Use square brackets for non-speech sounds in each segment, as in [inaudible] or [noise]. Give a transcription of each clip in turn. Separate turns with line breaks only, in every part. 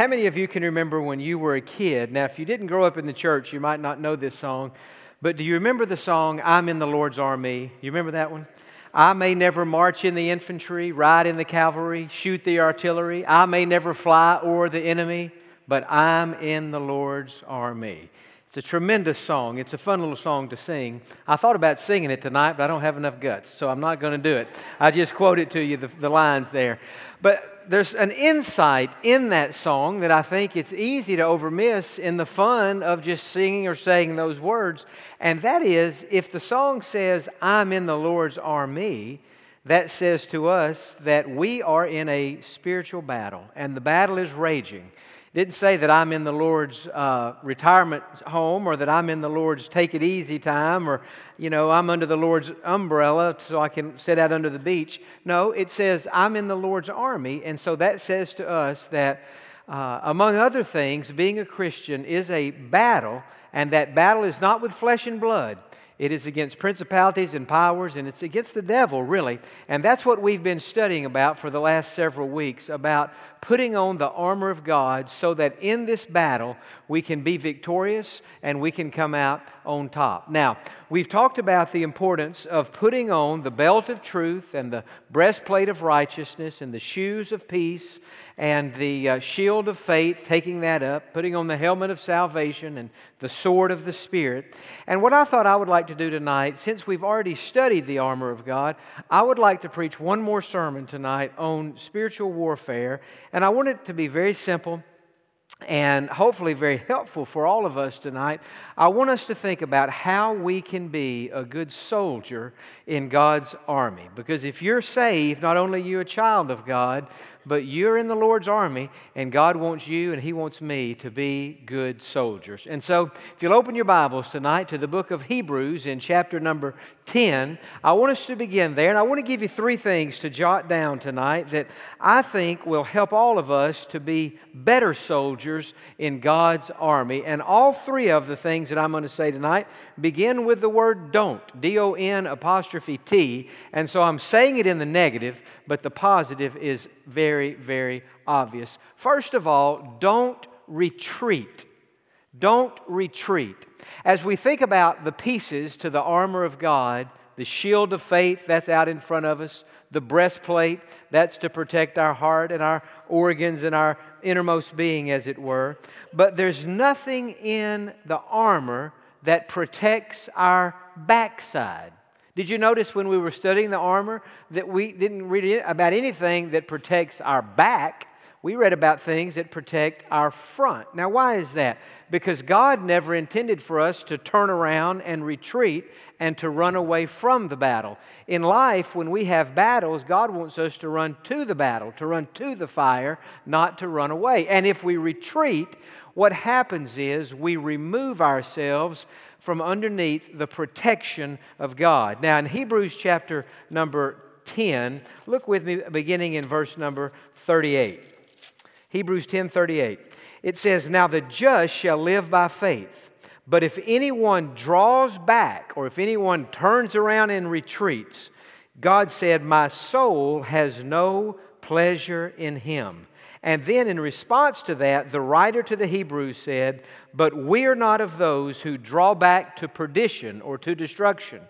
how many of you can remember when you were a kid? Now, if you didn't grow up in the church, you might not know this song, but do you remember the song, I'm in the Lord's Army? You remember that one? I may never march in the infantry, ride in the cavalry, shoot the artillery. I may never fly o'er the enemy, but I'm in the Lord's army. It's a tremendous song. It's a fun little song to sing. I thought about singing it tonight, but I don't have enough guts, so I'm not going to do it. I just quoted to you the, the lines there. But there's an insight in that song that I think it's easy to overmiss in the fun of just singing or saying those words. And that is if the song says, I'm in the Lord's army, that says to us that we are in a spiritual battle and the battle is raging didn't say that I'm in the Lord's uh, retirement home or that I'm in the Lord's take it easy time or, you know, I'm under the Lord's umbrella so I can sit out under the beach. No, it says I'm in the Lord's army. And so that says to us that, uh, among other things, being a Christian is a battle, and that battle is not with flesh and blood. It is against principalities and powers, and it's against the devil, really. And that's what we've been studying about for the last several weeks about putting on the armor of God so that in this battle we can be victorious and we can come out on top. Now, we've talked about the importance of putting on the belt of truth and the breastplate of righteousness and the shoes of peace and the uh, shield of faith, taking that up, putting on the helmet of salvation and the sword of the Spirit. And what I thought I would like to do tonight, since we've already studied the armor of God, I would like to preach one more sermon tonight on spiritual warfare. And I want it to be very simple and hopefully very helpful for all of us tonight. I want us to think about how we can be a good soldier in God's army. Because if you're saved, not only are you a child of God, but you're in the Lord's army, and God wants you and He wants me to be good soldiers. And so, if you'll open your Bibles tonight to the book of Hebrews in chapter number 10, I want us to begin there, and I want to give you three things to jot down tonight that I think will help all of us to be better soldiers in God's army. And all three of the things that I'm going to say tonight begin with the word don't, D O N apostrophe T. And so I'm saying it in the negative, but the positive is very, very obvious. First of all, don't retreat. Don't retreat. As we think about the pieces to the armor of God, the shield of faith that's out in front of us, the breastplate that's to protect our heart and our organs and our innermost being, as it were. But there's nothing in the armor that protects our backside. Did you notice when we were studying the armor that we didn't read about anything that protects our back? We read about things that protect our front. Now, why is that? Because God never intended for us to turn around and retreat and to run away from the battle. In life, when we have battles, God wants us to run to the battle, to run to the fire, not to run away. And if we retreat, what happens is we remove ourselves from underneath the protection of God. Now, in Hebrews chapter number 10, look with me beginning in verse number 38. Hebrews 10 38. It says, Now the just shall live by faith. But if anyone draws back, or if anyone turns around and retreats, God said, My soul has no pleasure in him. And then, in response to that, the writer to the Hebrews said, But we're not of those who draw back to perdition or to destruction,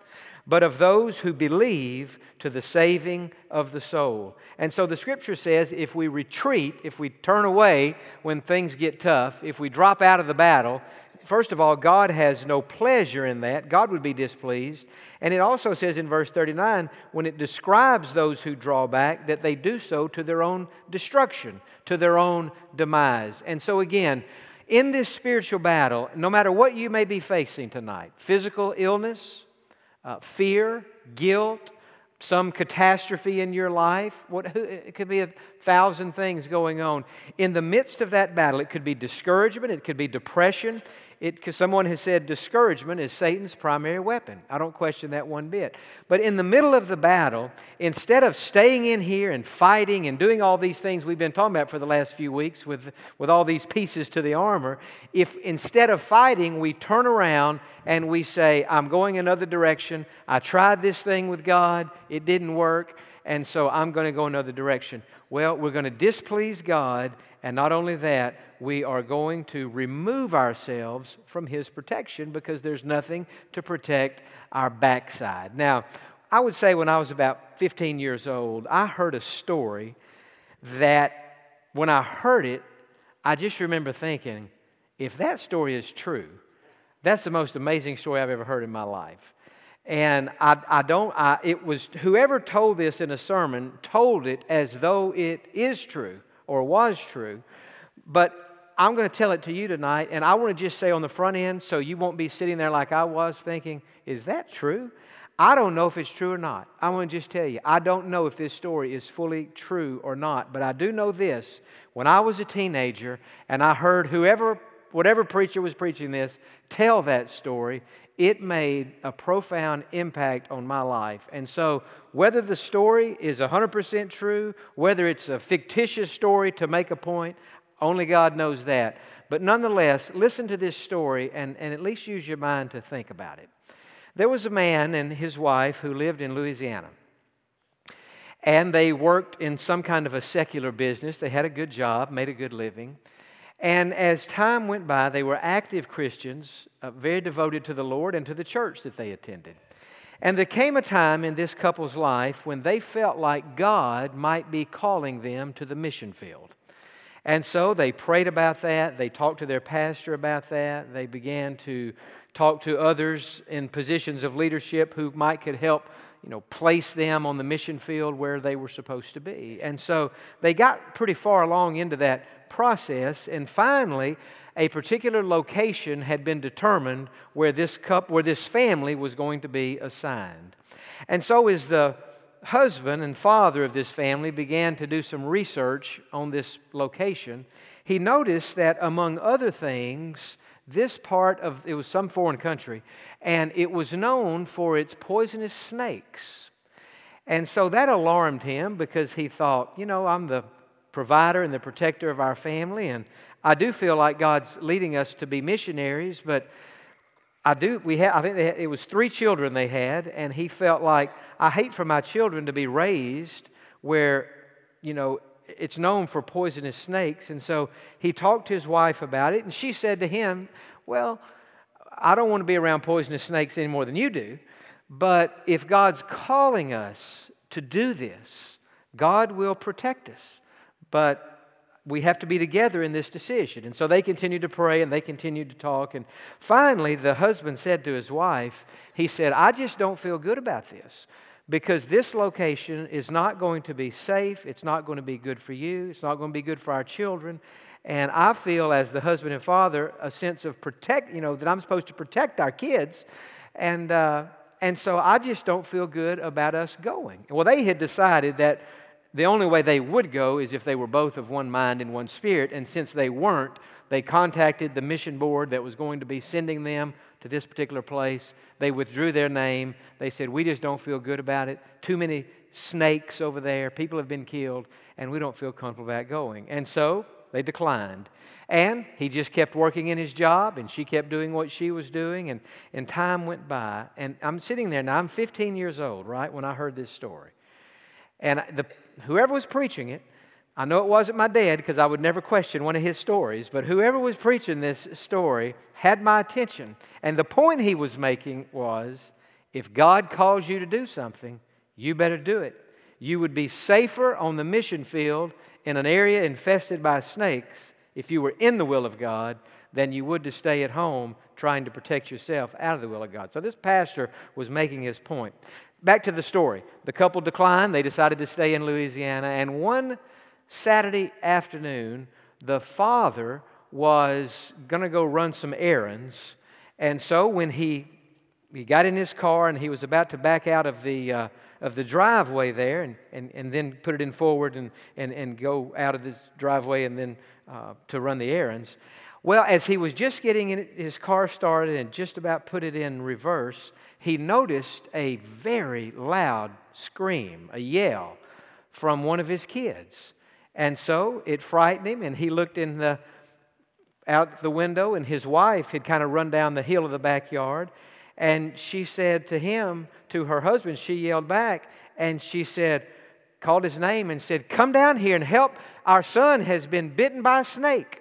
but of those who believe to the saving of the soul. And so the scripture says if we retreat, if we turn away when things get tough, if we drop out of the battle, First of all, God has no pleasure in that. God would be displeased. And it also says in verse 39, when it describes those who draw back, that they do so to their own destruction, to their own demise. And so, again, in this spiritual battle, no matter what you may be facing tonight physical illness, uh, fear, guilt, some catastrophe in your life. What, it could be a thousand things going on. In the midst of that battle, it could be discouragement, it could be depression, because someone has said discouragement is Satan's primary weapon. I don't question that one bit. But in the middle of the battle, instead of staying in here and fighting and doing all these things we've been talking about for the last few weeks with, with all these pieces to the armor, if instead of fighting, we turn around and we say, I'm going another direction. I tried this thing with God, it didn't work and so I'm going to go another direction. Well, we're going to displease God, and not only that, we are going to remove ourselves from His protection because there's nothing to protect our backside. Now, I would say when I was about 15 years old, I heard a story that when I heard it, I just remember thinking, if that story is true, that's the most amazing story I've ever heard in my life. And I, I don't, I, it was whoever told this in a sermon told it as though it is true or was true. But I'm going to tell it to you tonight, and I want to just say on the front end so you won't be sitting there like I was thinking, is that true? I don't know if it's true or not. I want to just tell you, I don't know if this story is fully true or not, but I do know this. When I was a teenager and I heard whoever, whatever preacher was preaching this, tell that story, it made a profound impact on my life. And so, whether the story is 100% true, whether it's a fictitious story to make a point, only God knows that. But nonetheless, listen to this story and, and at least use your mind to think about it. There was a man and his wife who lived in Louisiana. And they worked in some kind of a secular business. They had a good job, made a good living. And as time went by, they were active Christians, uh, very devoted to the Lord and to the church that they attended. And there came a time in this couple's life when they felt like God might be calling them to the mission field. And so they prayed about that. They talked to their pastor about that. They began to talk to others in positions of leadership who might could help you know place them on the mission field where they were supposed to be and so they got pretty far along into that process and finally a particular location had been determined where this cup where this family was going to be assigned and so is the husband and father of this family began to do some research on this location he noticed that among other things this part of it was some foreign country, and it was known for its poisonous snakes. And so that alarmed him because he thought, you know, I'm the provider and the protector of our family, and I do feel like God's leading us to be missionaries, but I do. We have. I think had, it was three children they had, and he felt like I hate for my children to be raised where, you know, it's known for poisonous snakes. And so he talked to his wife about it, and she said to him, Well, I don't want to be around poisonous snakes any more than you do, but if God's calling us to do this, God will protect us. But we have to be together in this decision. And so they continued to pray and they continued to talk. And finally, the husband said to his wife, He said, I just don't feel good about this because this location is not going to be safe. It's not going to be good for you. It's not going to be good for our children. And I feel, as the husband and father, a sense of protect, you know, that I'm supposed to protect our kids. And, uh, and so I just don't feel good about us going. Well, they had decided that the only way they would go is if they were both of one mind and one spirit. And since they weren't, they contacted the mission board that was going to be sending them to this particular place. They withdrew their name. They said, We just don't feel good about it. Too many snakes over there. People have been killed, and we don't feel comfortable about going. And so they declined. And he just kept working in his job, and she kept doing what she was doing, and, and time went by. And I'm sitting there now, I'm 15 years old, right, when I heard this story. And the, whoever was preaching it I know it wasn't my dad because I would never question one of his stories, but whoever was preaching this story had my attention. And the point he was making was if God calls you to do something, you better do it. You would be safer on the mission field in an area infested by snakes if you were in the will of God than you would to stay at home trying to protect yourself out of the will of God. So this pastor was making his point. Back to the story. The couple declined. They decided to stay in Louisiana. And one Saturday afternoon, the father was going to go run some errands. And so when he, he got in his car and he was about to back out of the, uh, of the driveway there and, and, and then put it in forward and, and, and go out of this driveway and then uh, to run the errands. Well, as he was just getting his car started and just about put it in reverse, he noticed a very loud scream, a yell from one of his kids. And so it frightened him, and he looked in the out the window, and his wife had kind of run down the hill of the backyard. And she said to him, to her husband, she yelled back, and she said, called his name and said, Come down here and help. Our son has been bitten by a snake.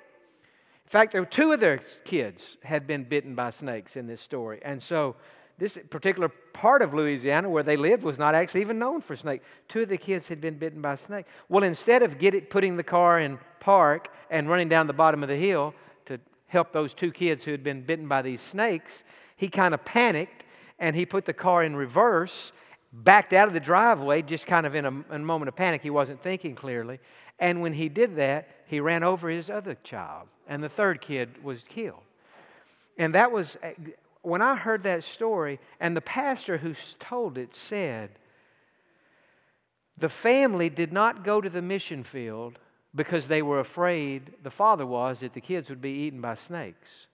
In fact, there were two of their kids had been bitten by snakes in this story. And so this particular part of Louisiana where they lived was not actually even known for snake. Two of the kids had been bitten by a snake. Well, instead of get it, putting the car in park and running down the bottom of the hill to help those two kids who had been bitten by these snakes, he kind of panicked and he put the car in reverse, backed out of the driveway, just kind of in a, in a moment of panic. He wasn't thinking clearly. And when he did that, he ran over his other child, and the third kid was killed. And that was, eh, when I heard that story, and the pastor who told it said, the family did not go to the mission field because they were afraid, the father was, that the kids would be eaten by snakes.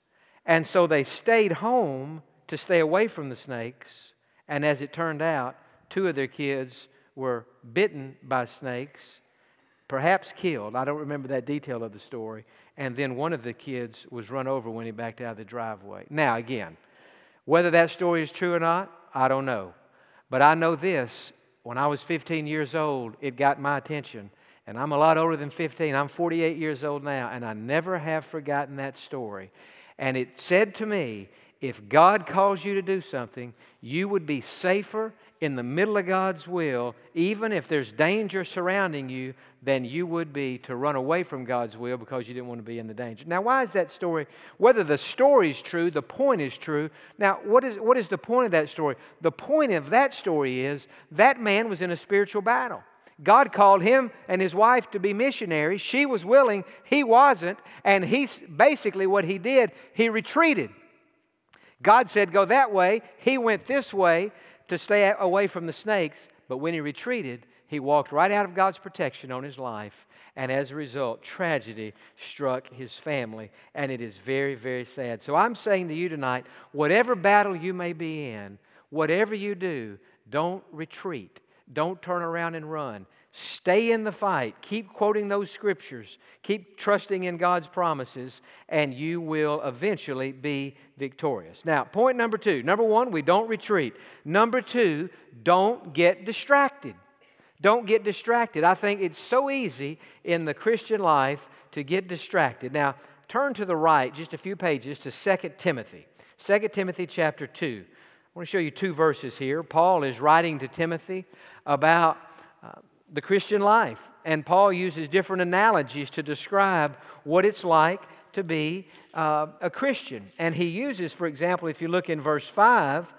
And so they stayed home to stay away from the snakes. And as it turned out, two of their kids were bitten by snakes, perhaps killed. I don't remember that detail of the story. And then one of the kids was run over when he backed out of the driveway. Now, again, whether that story is true or not, I don't know. But I know this when I was 15 years old, it got my attention. And I'm a lot older than 15. I'm 48 years old now, and I never have forgotten that story. And it said to me, if God calls you to do something, you would be safer in the middle of God's will, even if there's danger surrounding you, than you would be to run away from God's will because you didn't want to be in the danger. Now, why is that story? Whether the story is true, the point is true. Now, what is, what is the point of that story? The point of that story is that man was in a spiritual battle. God called him and his wife to be missionaries. She was willing, he wasn't. And he basically what he did, he retreated. God said, Go that way. He went this way to stay away from the snakes. But when he retreated, he walked right out of God's protection on his life. And as a result, tragedy struck his family. And it is very, very sad. So I'm saying to you tonight whatever battle you may be in, whatever you do, don't retreat. Don't turn around and run. Stay in the fight. Keep quoting those scriptures. Keep trusting in God's promises, and you will eventually be victorious. Now, point number two. Number one, we don't retreat. Number two, don't get distracted. Don't get distracted. I think it's so easy in the Christian life to get distracted. Now, turn to the right just a few pages to 2 Timothy. 2 Timothy chapter 2. I want to show you two verses here. Paul is writing to Timothy about uh, the Christian life. And Paul uses different analogies to describe what it's like to be uh, a Christian. And he uses, for example, if you look in verse 5,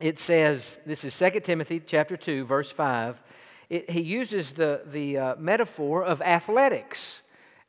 it says, this is 2 Timothy chapter 2, verse 5. It, he uses the, the uh, metaphor of athletics.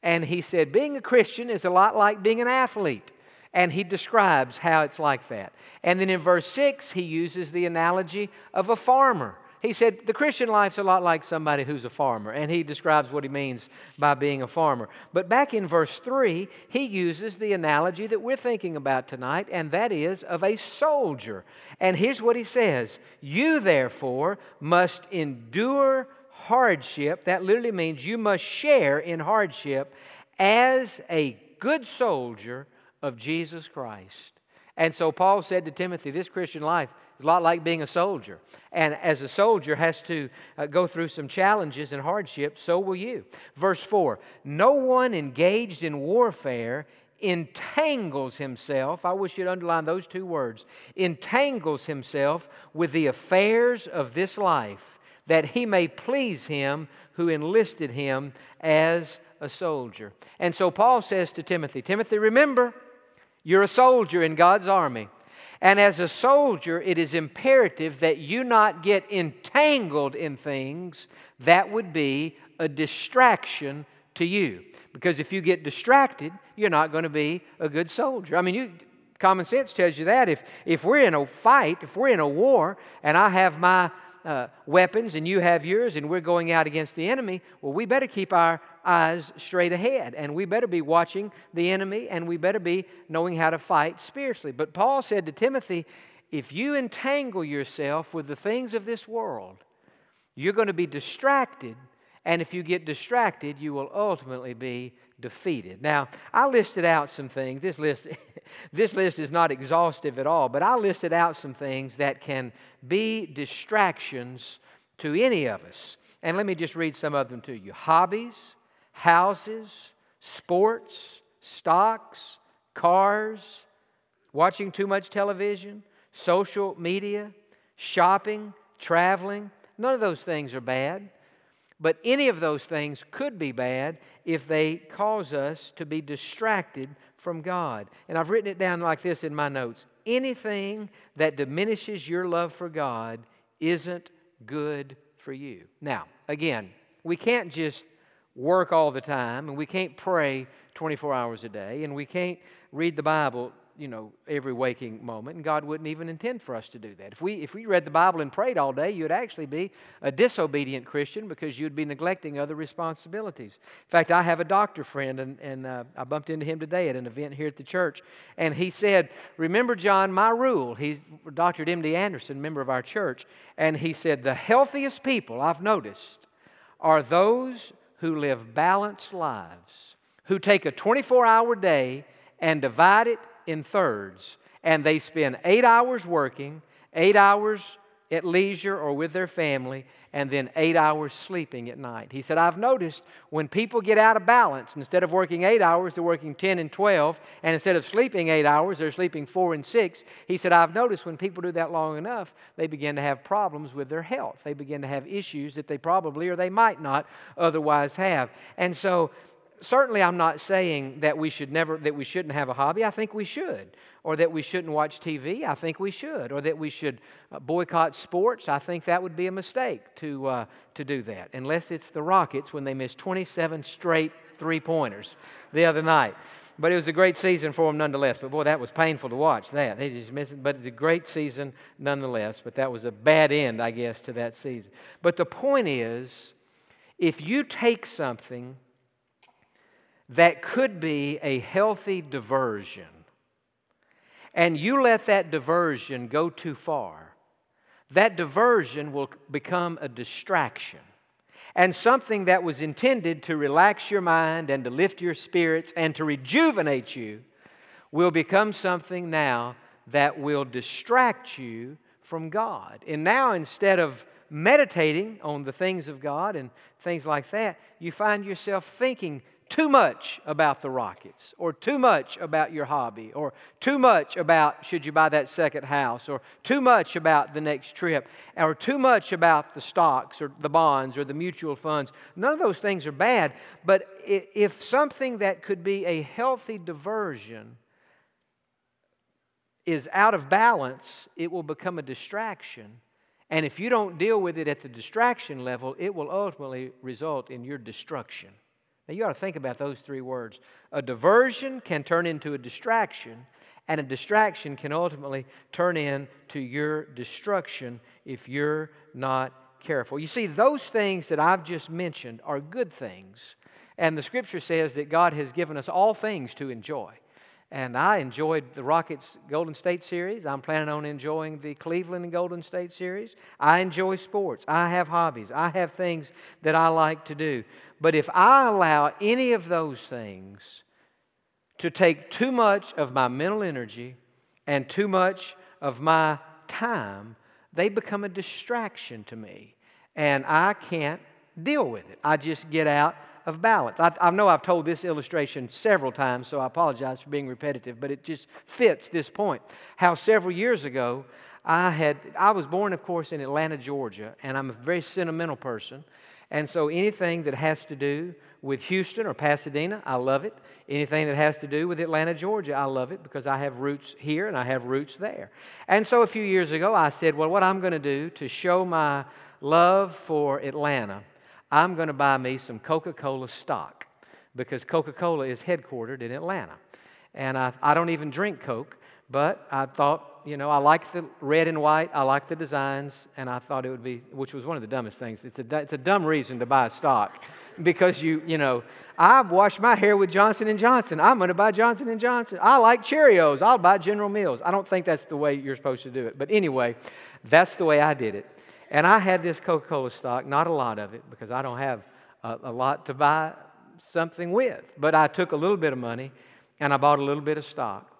And he said, being a Christian is a lot like being an athlete. And he describes how it's like that. And then in verse 6, he uses the analogy of a farmer he said the Christian life's a lot like somebody who's a farmer, and he describes what he means by being a farmer. But back in verse 3, he uses the analogy that we're thinking about tonight, and that is of a soldier. And here's what he says You, therefore, must endure hardship. That literally means you must share in hardship as a good soldier of Jesus Christ. And so Paul said to Timothy, This Christian life it's a lot like being a soldier. And as a soldier has to uh, go through some challenges and hardships, so will you. Verse 4 No one engaged in warfare entangles himself, I wish you'd underline those two words, entangles himself with the affairs of this life, that he may please him who enlisted him as a soldier. And so Paul says to Timothy, Timothy, remember, you're a soldier in God's army. And as a soldier, it is imperative that you not get entangled in things that would be a distraction to you. Because if you get distracted, you're not going to be a good soldier. I mean, you, common sense tells you that. If, if we're in a fight, if we're in a war, and I have my uh, weapons and you have yours and we're going out against the enemy, well, we better keep our eyes straight ahead and we better be watching the enemy and we better be knowing how to fight spiritually. But Paul said to Timothy, if you entangle yourself with the things of this world, you're going to be distracted. And if you get distracted, you will ultimately be defeated. Now, I listed out some things. This list, [laughs] this list is not exhaustive at all, but I listed out some things that can be distractions to any of us. And let me just read some of them to you hobbies, houses, sports, stocks, cars, watching too much television, social media, shopping, traveling. None of those things are bad. But any of those things could be bad if they cause us to be distracted from God. And I've written it down like this in my notes anything that diminishes your love for God isn't good for you. Now, again, we can't just work all the time and we can't pray 24 hours a day and we can't read the Bible you know, every waking moment, and God wouldn't even intend for us to do that. If we, if we read the Bible and prayed all day, you'd actually be a disobedient Christian because you'd be neglecting other responsibilities. In fact, I have a doctor friend, and, and uh, I bumped into him today at an event here at the church, and he said, Remember, Jon, my rule. He's Dr. M.D. Anderson, member of our church, and he said, The healthiest people I've noticed are those who live balanced lives, who take a 24 hour day and divide it in thirds, and they spend eight hours working, eight hours at leisure or with their family, and then eight hours sleeping at night. He said, I've noticed when people get out of balance, instead of working eight hours, they're working 10 and 12, and instead of sleeping eight hours, they're sleeping four and six. He said, I've noticed when people do that long enough, they begin to have problems with their health. They begin to have issues that they probably or they might not otherwise have. And so, certainly I'm not saying that we should never that we shouldn't have a hobby. I think we should. Or that we shouldn't watch TV. I think we should. Or that we should uh, boycott sports. I think that would be a mistake to uh, to do that unless it's the Rockets when they missed 27 straight three-pointers the other night. But it was a great season for them nonetheless. But boy, that was painful to watch that. They just missed it. But it's a great season nonetheless. But that was a bad end, I guess, to that season. But the point is, if you take something that could be a healthy diversion, and you let that diversion go too far, that diversion will become a distraction. And something that was intended to relax your mind and to lift your spirits and to rejuvenate you will become something now that will distract you from God. And now, instead of meditating on the things of God and things like that, you find yourself thinking too much about the Rockets, or too much about your hobby, or too much about should you buy that second house, or too much about the next trip, or too much about the stocks, or the bonds, or the mutual funds. None of those things are bad, but if something that could be a healthy diversion is out of balance, it will become a distraction. And if you don't deal with it at the distraction level, it will ultimately result in your destruction. Now, you ought to think about those three words. A diversion can turn into a distraction, and a distraction can ultimately turn into your destruction if you're not careful. You see, those things that I've just mentioned are good things. And the scripture says that God has given us all things to enjoy. And I enjoyed the Rockets Golden State Series. I'm planning on enjoying the Cleveland and Golden State Series. I enjoy sports. I have hobbies. I have things that I like to do. But if I allow any of those things to take too much of my mental energy and too much of my time, they become a distraction to me. And I can't deal with it. I just get out of balance. I, I, know I've told this illustration several times, so I apologize for being repetitive, but it just fits this point. How several years ago, I had I was born, of course, in Atlanta, Georgia, and I'm a very sentimental person. And so anything that has to do with Houston or Pasadena, I love it. Anything that has to do with Atlanta, Georgia, I love it because I have roots here and I have roots there. And so a few years ago, I said, well, what I'm going to do to show my love for Atlanta, I'm going to buy me some Coca Cola stock because Coca Cola is headquartered in Atlanta. And I, I don't even drink Coke, but I thought you know, I like the red and white. I like the designs, and I thought it would be, which was one of the dumbest things. It's a, it's a dumb reason to buy a stock, because you, you know, I've washed my hair with Johnson and Johnson. I'm going to buy Johnson and Johnson. I like Cheerios. I'll buy General Mills. I don't think that's the way you're supposed to do it, but anyway, that's the way I did it. And I had this Coca-Cola stock, not a lot of it, because I don't have a, a lot to buy something with. But I took a little bit of money, and I bought a little bit of stock,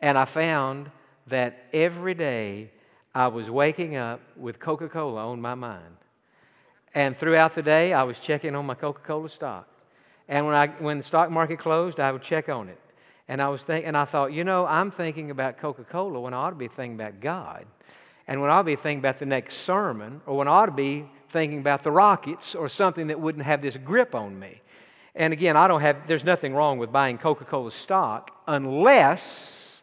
and I found that every day I was waking up with Coca Cola on my mind. And throughout the day, I was checking on my Coca Cola stock. And when, I, when the stock market closed, I would check on it. And I was thinking, and I thought, you know, I'm thinking about Coca Cola when I ought to be thinking about God. And when I ought to be thinking about the next sermon, or when I ought to be thinking about the Rockets or something that wouldn't have this grip on me. And again, I don't have, there's nothing wrong with buying Coca Cola stock unless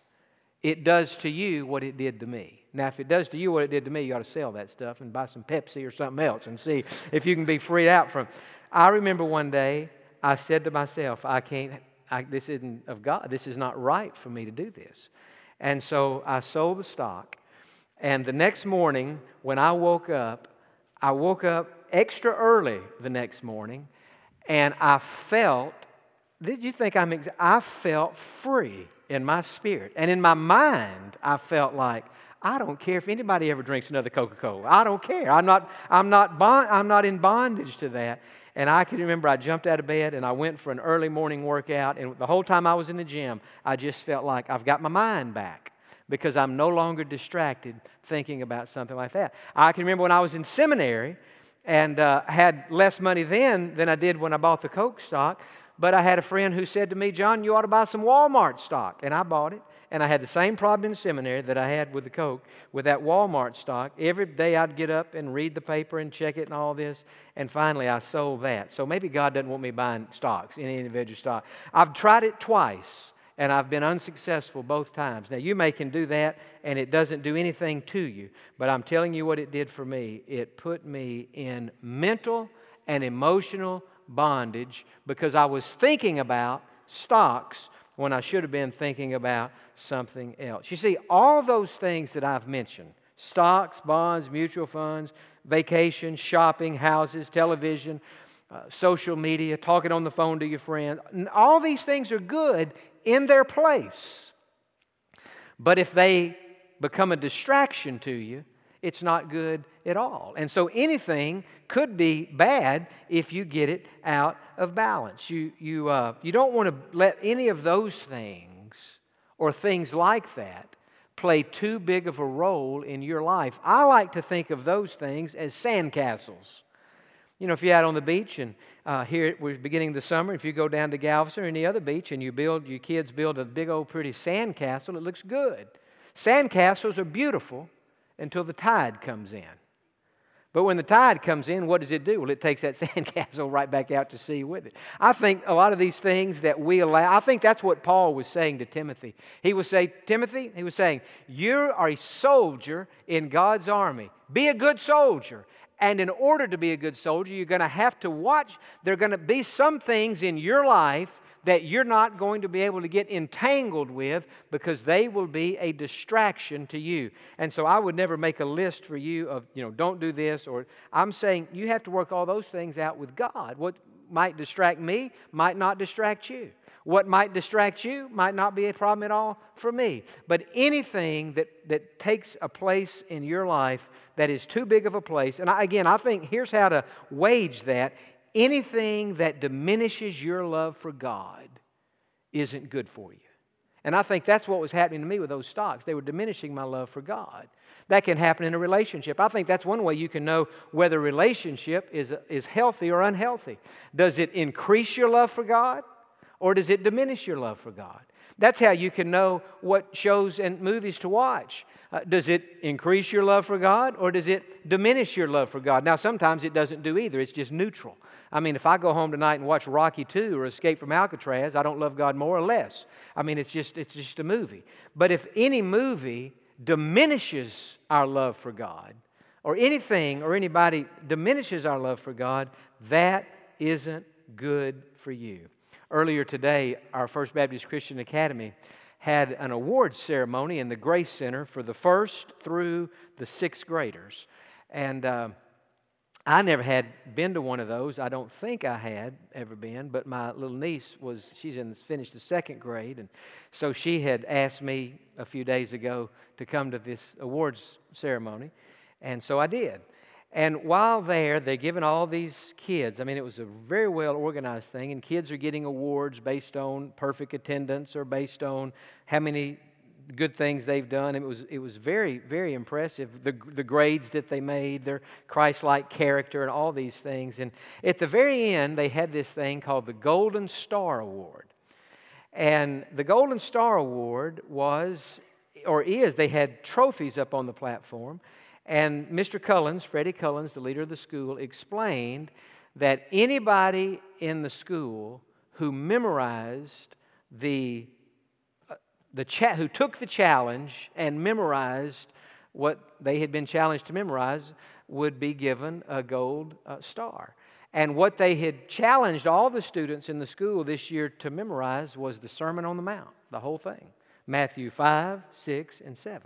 it does to you what it did to me. Now, if it does to you what it did to me, you ought to sell that stuff and buy some Pepsi or something else and see if you can be freed out from. I remember one day I said to myself, I can't, I, this isn't of God. This is not right for me to do this. And so I sold the stock. And the next morning, when I woke up, I woke up extra early the next morning and I felt, did you think I'm, ex- I felt free in my spirit. And in my mind, I felt like, I don't care if anybody ever drinks another Coca Cola. I don't care. I'm not, I'm, not bond, I'm not in bondage to that. And I can remember I jumped out of bed and I went for an early morning workout. And the whole time I was in the gym, I just felt like I've got my mind back because I'm no longer distracted thinking about something like that. I can remember when I was in seminary and uh, had less money then than I did when I bought the Coke stock. But I had a friend who said to me, Jon, you ought to buy some Walmart stock. And I bought it. And I had the same problem in seminary that I had with the Coke, with that Walmart stock. Every day I'd get up and read the paper and check it and all this. And finally I sold that. So maybe God doesn't want me buying stocks, any individual stock. I've tried it twice and I've been unsuccessful both times. Now, you may can do that and it doesn't do anything to you, but I'm telling you what it did for me. It put me in mental and emotional bondage because I was thinking about stocks when I should have been thinking about something else. You see, all those things that I've mentioned stocks, bonds, mutual funds, vacation, shopping, houses, television, uh, social media, talking on the phone to your friends all these things are good in their place. But if they become a distraction to you, it's not good at all. And so anything could be bad if you get it out of balance. You, you, uh, you don't want to let any of those things or things like that play too big of a role in your life. I like to think of those things as sandcastles. You know, if you're out on the beach and uh, here we're beginning the summer, if you go down to Galveston or any other beach and you build, your kids build a big old pretty sandcastle, it looks good. Sandcastles are beautiful until the tide comes in. But when the tide comes in, what does it do? Well, it takes that [laughs] sandcastle right back out to sea with it. I think a lot of these things that we allow, I think that's what Paul was saying to Timothy. He was saying, Timothy, he was saying, you are a soldier in God's army. Be a good soldier. And in order to be a good soldier, you're going to have to watch. There are going to be some things in your life that you're not going to be able to get entangled with because they will be a distraction to you. And so I would never make a list for you of, you know, don't do this or I'm saying you have to work all those things out with God. What might distract me might not distract you. What might distract you might not be a problem at all for me. But anything that, that takes a place in your life that is too big of a place, and I, again, I think here's how to wage that anything that diminishes your love for God isn't good for you. And I think that's what was happening to me with those stocks. They were diminishing my love for God. That can happen in a relationship. I think that's one way you can know whether a relationship is, is healthy or unhealthy. Does it increase your love for God or does it diminish your love for God? That's how you can know what shows and movies to watch. Uh, does it increase your love for God or does it diminish your love for God? Now, sometimes it doesn't do either, it's just neutral. I mean, if I go home tonight and watch Rocky 2 or Escape from Alcatraz, I don't love God more or less. I mean, it's just, it's just a movie. But if any movie diminishes our love for God, or anything or anybody diminishes our love for God, that isn't good for you. Earlier today, our First Baptist Christian Academy had an awards ceremony in the Grace Center for the first through the sixth graders. And uh, I never had been to one of those. I don't think I had ever been, but my little niece was, she's in, finished the second grade. And so she had asked me a few days ago to come to this awards ceremony. And so I did. And while there, they're giving all these kids, I mean, it was a very well organized thing, and kids are getting awards based on perfect attendance or based on how many good things they've done. It was, it was very, very impressive. The, the grades that they made, their Christ like character, and all these things. And at the very end, they had this thing called the Golden Star Award. And the Golden Star Award was, or is, they had trophies up on the platform. And Mr. Cullins, Freddie Cullins, the leader of the school, explained that anybody in the school who memorized the the cha- who took the challenge and memorized what they had been challenged to memorize would be given a gold uh, star. And what they had challenged all the students in the school this year to memorize was the Sermon on the Mount, the whole thing Matthew 5, 6, and 7.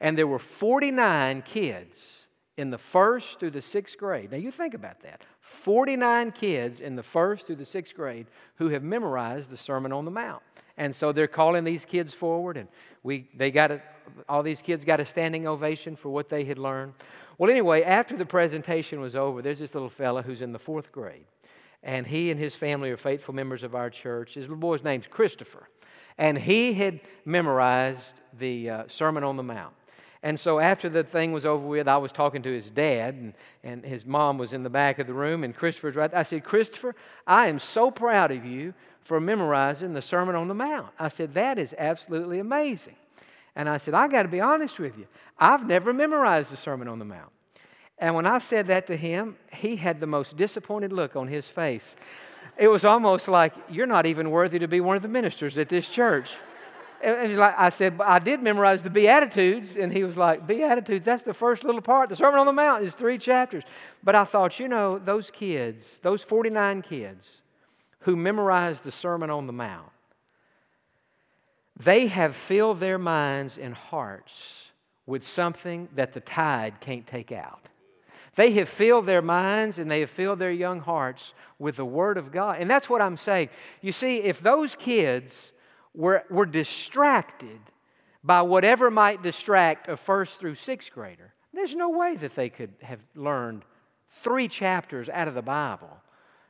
And there were 49 kids in the first through the sixth grade. Now, you think about that 49 kids in the first through the sixth grade who have memorized the Sermon on the Mount. And so they're calling these kids forward, and we, they got a, all these kids got a standing ovation for what they had learned. Well, anyway, after the presentation was over, there's this little fella who's in the fourth grade, and he and his family are faithful members of our church. His little boy's name's Christopher, and he had memorized the uh, Sermon on the Mount. And so after the thing was over with, I was talking to his dad, and, and his mom was in the back of the room, and Christopher's right. I said, Christopher, I am so proud of you for memorizing the Sermon on the Mount. I said, That is absolutely amazing. And I said, I got to be honest with you. I've never memorized the Sermon on the Mount. And when I said that to him, he had the most disappointed look on his face. It was almost like, You're not even worthy to be one of the ministers at this church. And he's like, I said, I did memorize the Beatitudes. And he was like, Beatitudes, that's the first little part. The Sermon on the Mount is three chapters. But I thought, you know, those kids, those 49 kids, who memorized the Sermon on the Mount, they have filled their minds and hearts with something that the tide can't take out. They have filled their minds and they have filled their young hearts with the Word of God. And that's what I'm saying. You see, if those kids were, were distracted by whatever might distract a first through sixth grader, there's no way that they could have learned three chapters out of the Bible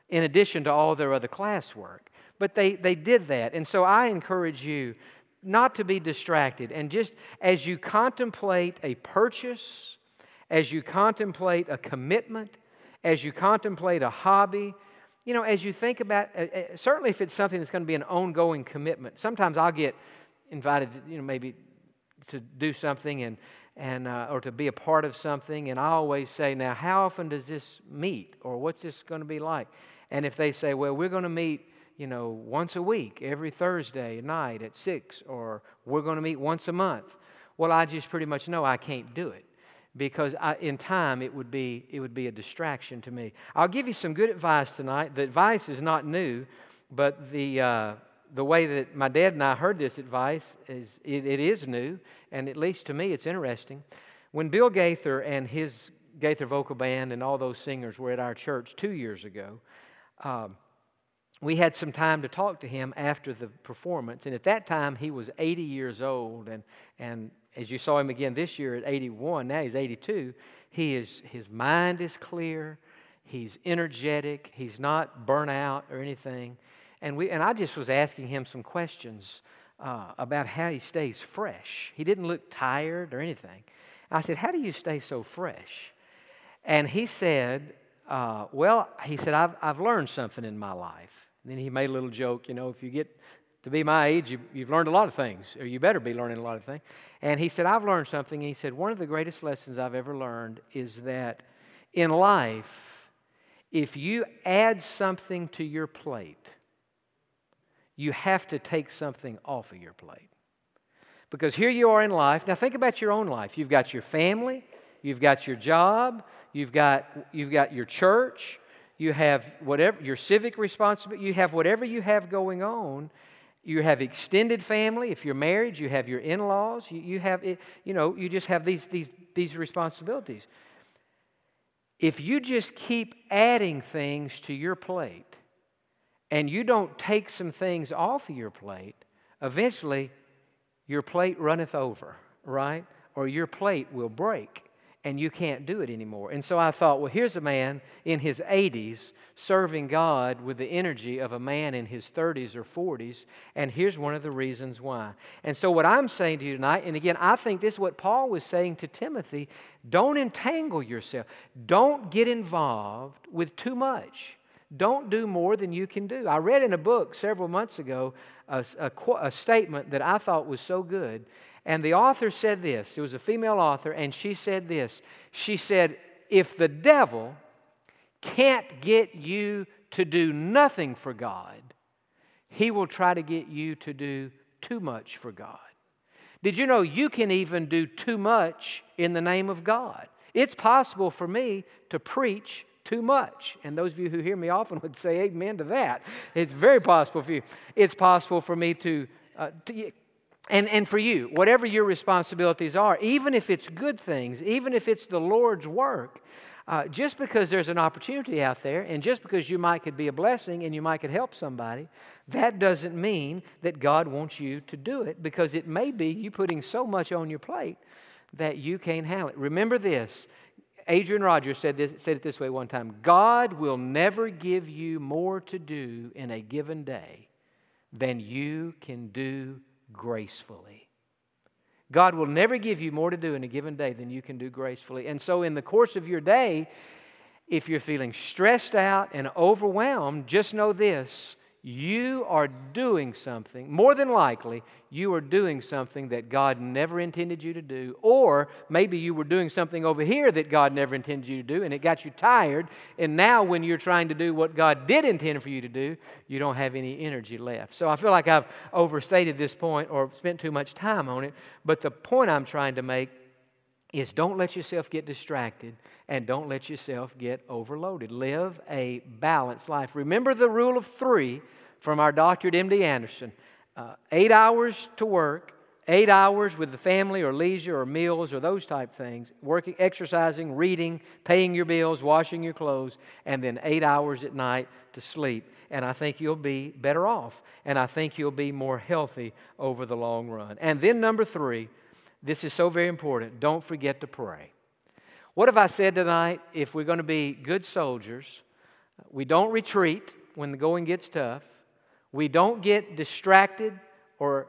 in addition to all their other classwork. But they, they did that. And so I encourage you not to be distracted. And just as you contemplate a purchase, as you contemplate a commitment, as you contemplate a hobby, you know, as you think about, uh, uh, certainly if it's something that's going to be an ongoing commitment, sometimes I'll get invited, to, you know, maybe to do something and, and uh, or to be a part of something, and I always say, now, how often does this meet, or what's this going to be like? And if they say, well, we're going to meet, you know, once a week, every Thursday night at 6, or we're going to meet once a month, well, I just pretty much know I can't do it because I, in time it would, be, it would be a distraction to me. I'll give you some good advice tonight. The advice is not new, but the, uh, the way that my dad and I heard this advice is it, it is new, and at least to me it's interesting. When Bill Gaither and his Gaither Vocal Band and all those singers were at our church two years ago, um, we had some time to talk to him after the performance. And at that time, he was 80 years old. And, and as you saw him again this year at 81, now he's 82. He is, his mind is clear. He's energetic. He's not burnt out or anything. And, we, and I just was asking him some questions uh, about how he stays fresh. He didn't look tired or anything. I said, How do you stay so fresh? And he said, uh, well, he said, I've, I've learned something in my life. And then he made a little joke, you know, if you get to be my age, you, you've learned a lot of things, or you better be learning a lot of things. And he said, I've learned something. And he said, one of the greatest lessons I've ever learned is that in life, if you add something to your plate, you have to take something off of your plate. Because here you are in life. Now, think about your own life. You've got your family, you've got your job, You've got, you've got your church, you have whatever, your civic responsibility, you have whatever you have going on. You have extended family. If you're married, you have your in laws. You, you have, you know, you just have these, these, these responsibilities. If you just keep adding things to your plate and you don't take some things off of your plate, eventually your plate runneth over, right? Or your plate will break and you can't do it anymore. And so I thought, well, here's a man in his 80s serving God with the energy of a man in his 30s or 40s, and here's one of the reasons why. And so, what I'm saying to you tonight, and again, I think this is what Paul was saying to Timothy don't entangle yourself, don't get involved with too much. Don't do more than you can do. I read in a book several months ago a, a, a statement that I thought was so good. And the author said this it was a female author, and she said this. She said, If the devil can't get you to do nothing for God, he will try to get you to do too much for God. Did you know you can even do too much in the name of God? It's possible for me to preach too much. And those of you who hear me often would say amen to that. It's very possible for you. It's possible for me to, uh, to and, and for you, whatever your responsibilities are, even if it's good things, even if it's the Lord's work, uh, just because there's an opportunity out there and just because you might could be a blessing and you might could help somebody, that doesn't mean that God wants you to do it because it may be you putting so much on your plate that you can't handle it. Remember this. Adrian Rogers said, this, said it this way one time God will never give you more to do in a given day than you can do gracefully. God will never give you more to do in a given day than you can do gracefully. And so, in the course of your day, if you're feeling stressed out and overwhelmed, just know this you are doing something, more than likely, you are doing something that God never intended you to do. Or maybe you were doing something over here that God never intended you to do, and it got you tired. And now, when you're trying to do what God did intend for you to do, you don't have any energy left. So I feel like I've overstated this point or spent too much time on it. But the point I'm trying to make is don't let yourself get distracted and don't let yourself get overloaded. Live a balanced life. Remember the rule of three from our doctor at MD Anderson uh, eight hours to work, eight hours with the family or leisure or meals or those type things, working, exercising, reading, paying your bills, washing your clothes, and then eight hours at night to sleep. And I think you'll be better off. And I think you'll be more healthy over the long run. And then, number three, this is so very important. Don't forget to pray. What have I said tonight? If we're going to be good soldiers, we don't retreat when the going gets tough. We don't get distracted or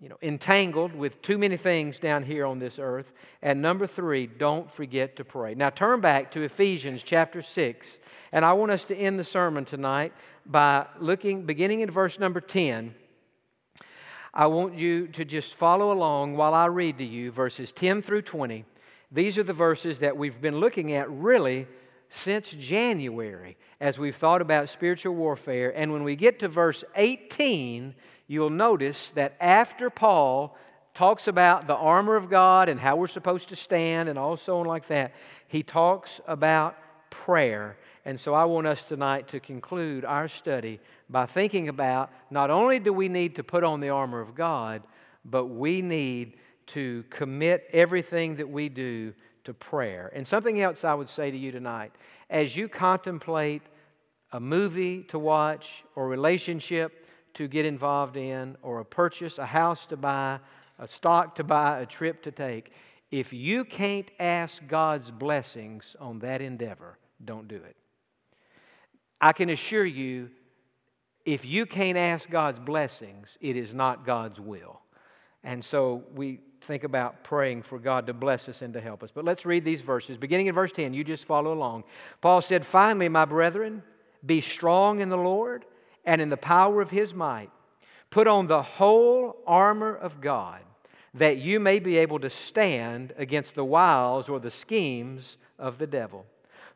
you know, entangled with too many things down here on this earth. And number three, don't forget to pray. Now turn back to Ephesians chapter 6. And I want us to end the sermon tonight by looking, beginning in verse number 10 I want you to just follow along while I read to you verses 10 through 20. These are the verses that we've been looking at really since January as we've thought about spiritual warfare. And when we get to verse 18, you'll notice that after Paul talks about the armor of God and how we're supposed to stand and all so on like that, he talks about prayer. And so I want us tonight to conclude our study by thinking about not only do we need to put on the armor of God, but we need to commit everything that we do to prayer. And something else I would say to you tonight as you contemplate a movie to watch or relationship to get involved in or a purchase, a house to buy, a stock to buy, a trip to take, if you can't ask God's blessings on that endeavor, don't do it. I can assure you, if you can't ask God's blessings, it is not God's will. And so we think about praying for God to bless us and to help us. But let's read these verses. Beginning in verse 10, you just follow along. Paul said, Finally, my brethren, be strong in the Lord and in the power of his might. Put on the whole armor of God, that you may be able to stand against the wiles or the schemes of the devil.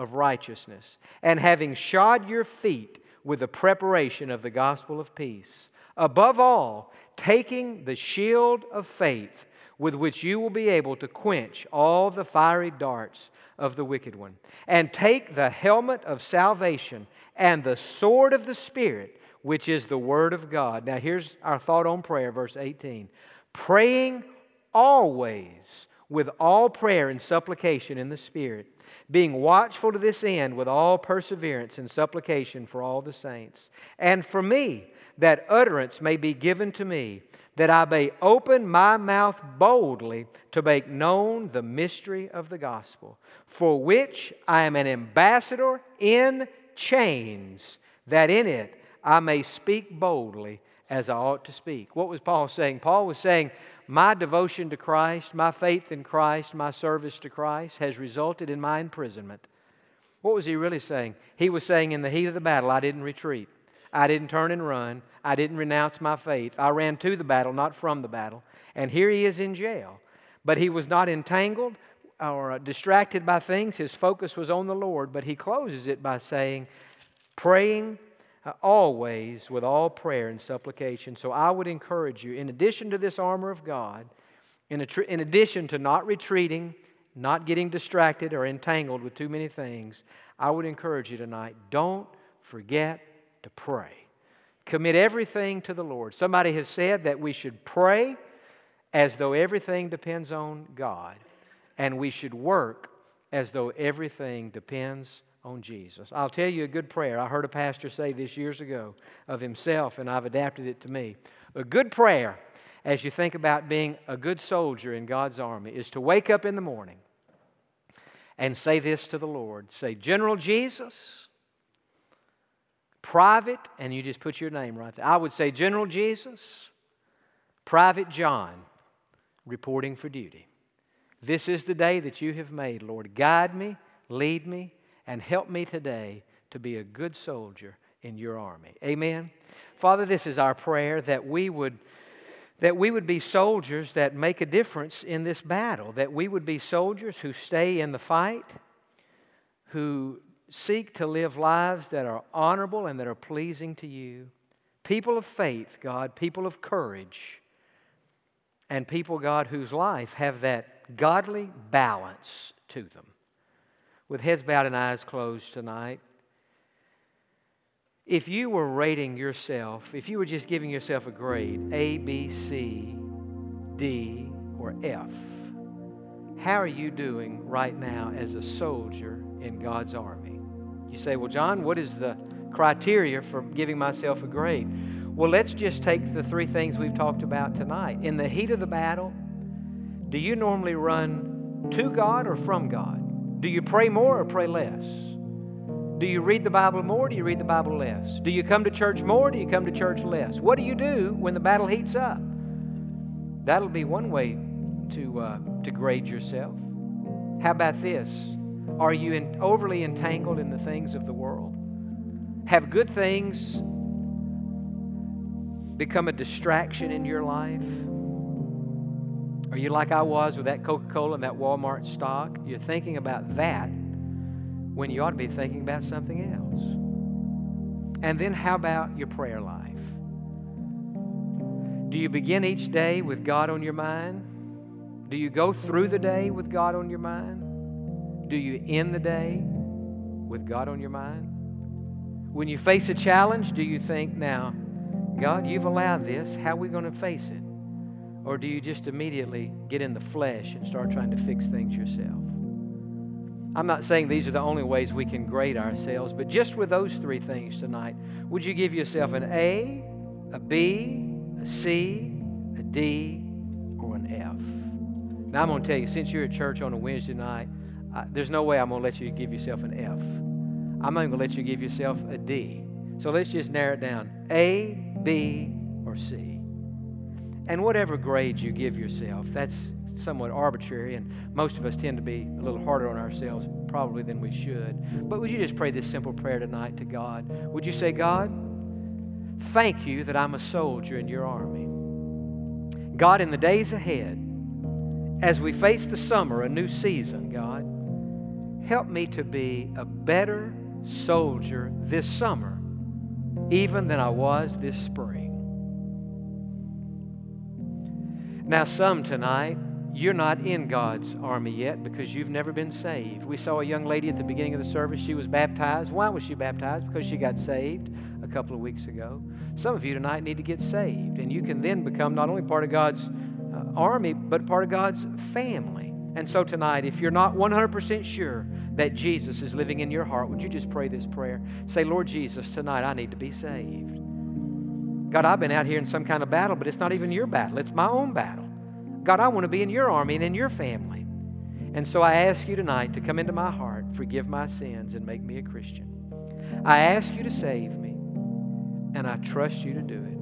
of righteousness, and having shod your feet with the preparation of the gospel of peace. Above all, taking the shield of faith with which you will be able to quench all the fiery darts of the wicked one. And take the helmet of salvation and the sword of the Spirit, which is the Word of God. Now, here's our thought on prayer, verse 18 praying always with all prayer and supplication in the Spirit, being watchful to this end with all perseverance and supplication for all the saints. And for me, that utterance may be given to me, that I may open my mouth boldly to make known the mystery of the gospel, for which I am an ambassador in chains, that in it I may speak boldly as I ought to speak. What was Paul saying? Paul was saying, my devotion to Christ, my faith in Christ, my service to Christ has resulted in my imprisonment. What was he really saying? He was saying, in the heat of the battle, I didn't retreat. I didn't turn and run. I didn't renounce my faith. I ran to the battle, not from the battle. And here he is in jail. But he was not entangled or distracted by things. His focus was on the Lord. But he closes it by saying, praying uh, always with all prayer and supplication. So I would encourage you, in addition to this armor of God, in, tr- in addition to not retreating, not getting distracted or entangled with too many things, I would encourage you tonight don't forget to pray. Commit everything to the Lord. Somebody has said that we should pray as though everything depends on God, and we should work as though everything depends on Jesus. I'll tell you a good prayer. I heard a pastor say this years ago of himself, and I've adapted it to me. A good prayer, as you think about being a good soldier in God's army, is to wake up in the morning and say this to the Lord Say, General Jesus, Private, and you just put your name right there. I would say, General Jesus, Private Jon, reporting for duty. This is the day that you have made, Lord. Guide me, lead me, and help me today to be a good soldier in your army. Amen. Father, this is our prayer that we would that we would be soldiers that make a difference in this battle, that we would be soldiers who stay in the fight, who seek to live lives that are honorable and that are pleasing to you. People of faith, God, people of courage, and people, God, whose life have that godly balance to them with heads bowed and eyes closed tonight, if you were rating yourself, if you were just giving yourself a grade, A, B, C, D, or F, how are you doing right now as a soldier in God's army? You say, well, Jon, what is the criteria for giving myself a grade? Well, let's just take the three things we've talked about tonight. In the heat of the battle, do you normally run to God or from God? Do you pray more or pray less? Do you read the Bible more? do you read the Bible less? Do you come to church more? do you come to church less? What do you do when the battle heats up? That'll be one way to, uh, to grade yourself. How about this? Are you in, overly entangled in the things of the world? Have good things become a distraction in your life? Are you like I was with that Coca Cola and that Walmart stock? You're thinking about that when you ought to be thinking about something else. And then, how about your prayer life? Do you begin each day with God on your mind? Do you go through the day with God on your mind? Do you end the day with God on your mind? When you face a challenge, do you think, now, God, you've allowed this, how are we going to face it? Or do you just immediately get in the flesh and start trying to fix things yourself? I'm not saying these are the only ways we can grade ourselves, but just with those three things tonight, would you give yourself an A, a B, a C, a D, or an F? Now, I'm going to tell you, since you're at church on a Wednesday night, I, there's no way I'm going to let you give yourself an F. I'm not going to let you give yourself a D. So let's just narrow it down A, B, or C. And whatever grade you give yourself, that's somewhat arbitrary, and most of us tend to be a little harder on ourselves probably than we should. But would you just pray this simple prayer tonight to God? Would you say, God, thank you that I'm a soldier in your army. God, in the days ahead, as we face the summer, a new season, God, help me to be a better soldier this summer, even than I was this spring. Now, some tonight you're not in God's army yet because you've never been saved. We saw a young lady at the beginning of the service. She was baptized. Why was she baptized? Because she got saved a couple of weeks ago. Some of you tonight need to get saved, and you can then become not only part of God's uh, army, but part of God's family. And so tonight, if you're not 100% sure that Jesus is living in your heart, would you just pray this prayer? Say, Lord Jesus, tonight I need to be saved. God, I've been out here in some kind of battle, but it's not even your battle, it's my own battle. God, I want to be in your army and in your family. And so I ask you tonight to come into my heart, forgive my sins, and make me a Christian. I ask you to save me, and I trust you to do it.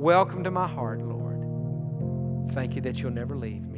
Welcome to my heart, Lord. Thank you that you'll never leave me.